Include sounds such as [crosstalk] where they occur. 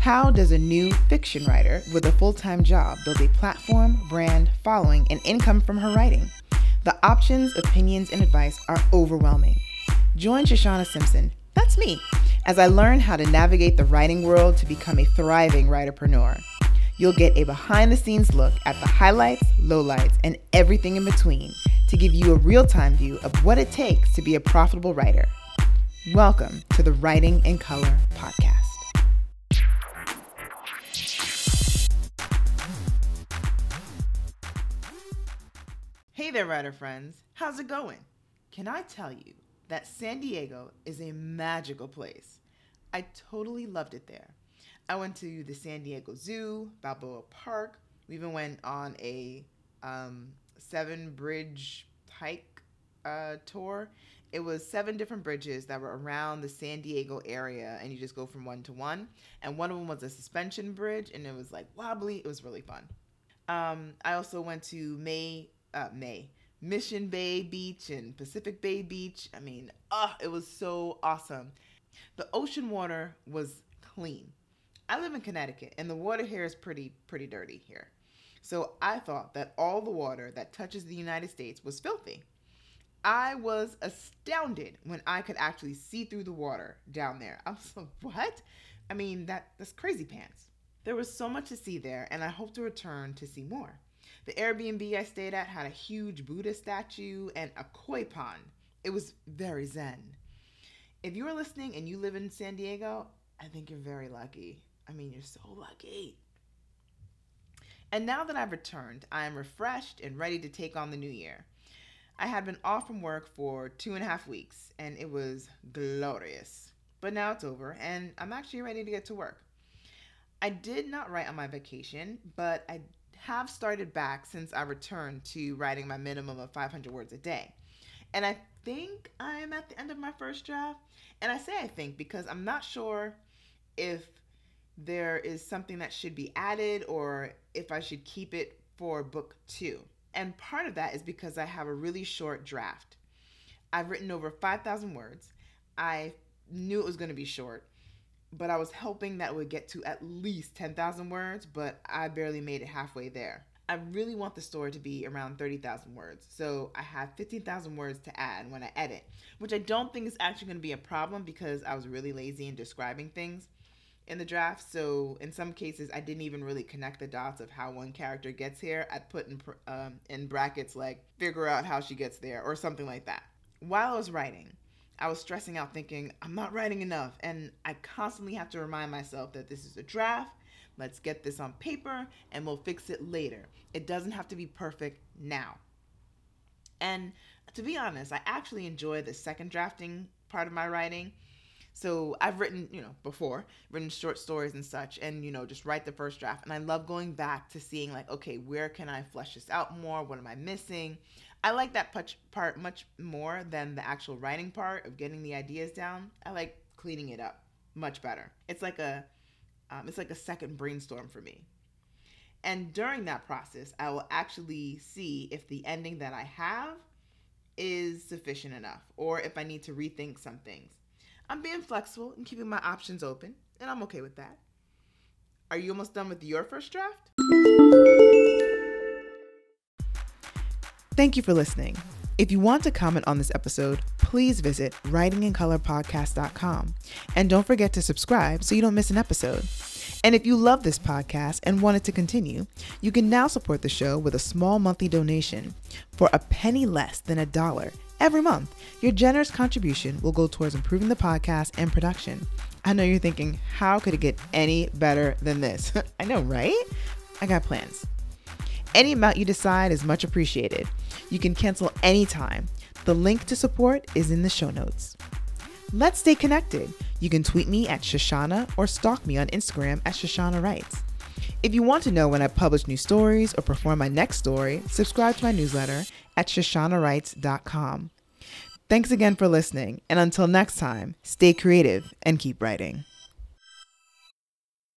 How does a new fiction writer with a full time job build a platform, brand, following, and income from her writing? The options, opinions, and advice are overwhelming. Join Shoshana Simpson, that's me, as I learn how to navigate the writing world to become a thriving writerpreneur. You'll get a behind the scenes look at the highlights, lowlights, and everything in between to give you a real time view of what it takes to be a profitable writer. Welcome to the Writing in Color podcast. Hey there, writer friends. How's it going? Can I tell you that San Diego is a magical place? I totally loved it there. I went to the San Diego Zoo, Balboa Park. We even went on a um, seven bridge hike uh, tour. It was seven different bridges that were around the San Diego area, and you just go from one to one. And one of them was a suspension bridge, and it was like wobbly. It was really fun. Um, I also went to May uh, May Mission Bay Beach and Pacific Bay Beach. I mean, ah, it was so awesome. The ocean water was clean. I live in Connecticut, and the water here is pretty pretty dirty here. So I thought that all the water that touches the United States was filthy. I was astounded when I could actually see through the water down there. I was like, what? I mean, that that's crazy pants. There was so much to see there, and I hope to return to see more. The Airbnb I stayed at had a huge Buddha statue and a koi pond. It was very zen. If you are listening and you live in San Diego, I think you're very lucky. I mean, you're so lucky. And now that I've returned, I am refreshed and ready to take on the new year. I had been off from work for two and a half weeks, and it was glorious. But now it's over, and I'm actually ready to get to work. I did not write on my vacation, but I have started back since I returned to writing my minimum of 500 words a day. And I think I'm at the end of my first draft. And I say I think because I'm not sure if there is something that should be added or if I should keep it for book two. And part of that is because I have a really short draft. I've written over 5,000 words. I knew it was going to be short but I was hoping that would get to at least 10,000 words, but I barely made it halfway there. I really want the story to be around 30,000 words, so I have 15,000 words to add when I edit, which I don't think is actually going to be a problem because I was really lazy in describing things in the draft. So in some cases, I didn't even really connect the dots of how one character gets here. I put in um, in brackets like figure out how she gets there or something like that. While I was writing, I was stressing out thinking, I'm not writing enough. And I constantly have to remind myself that this is a draft. Let's get this on paper and we'll fix it later. It doesn't have to be perfect now. And to be honest, I actually enjoy the second drafting part of my writing. So I've written, you know, before, written short stories and such, and, you know, just write the first draft. And I love going back to seeing, like, okay, where can I flesh this out more? What am I missing? I like that part much more than the actual writing part of getting the ideas down. I like cleaning it up much better. It's like a um, it's like a second brainstorm for me. And during that process, I will actually see if the ending that I have is sufficient enough or if I need to rethink some things. I'm being flexible and keeping my options open, and I'm okay with that. Are you almost done with your first draft? Thank you for listening. If you want to comment on this episode, please visit writingincolorpodcast.com. And don't forget to subscribe so you don't miss an episode. And if you love this podcast and want it to continue, you can now support the show with a small monthly donation. For a penny less than a dollar every month, your generous contribution will go towards improving the podcast and production. I know you're thinking, how could it get any better than this? [laughs] I know, right? I got plans. Any amount you decide is much appreciated. You can cancel anytime. The link to support is in the show notes. Let's stay connected. You can tweet me at Shoshana or stalk me on Instagram at Shoshana Writes. If you want to know when I publish new stories or perform my next story, subscribe to my newsletter at shoshanawrites.com. Thanks again for listening, and until next time, stay creative and keep writing.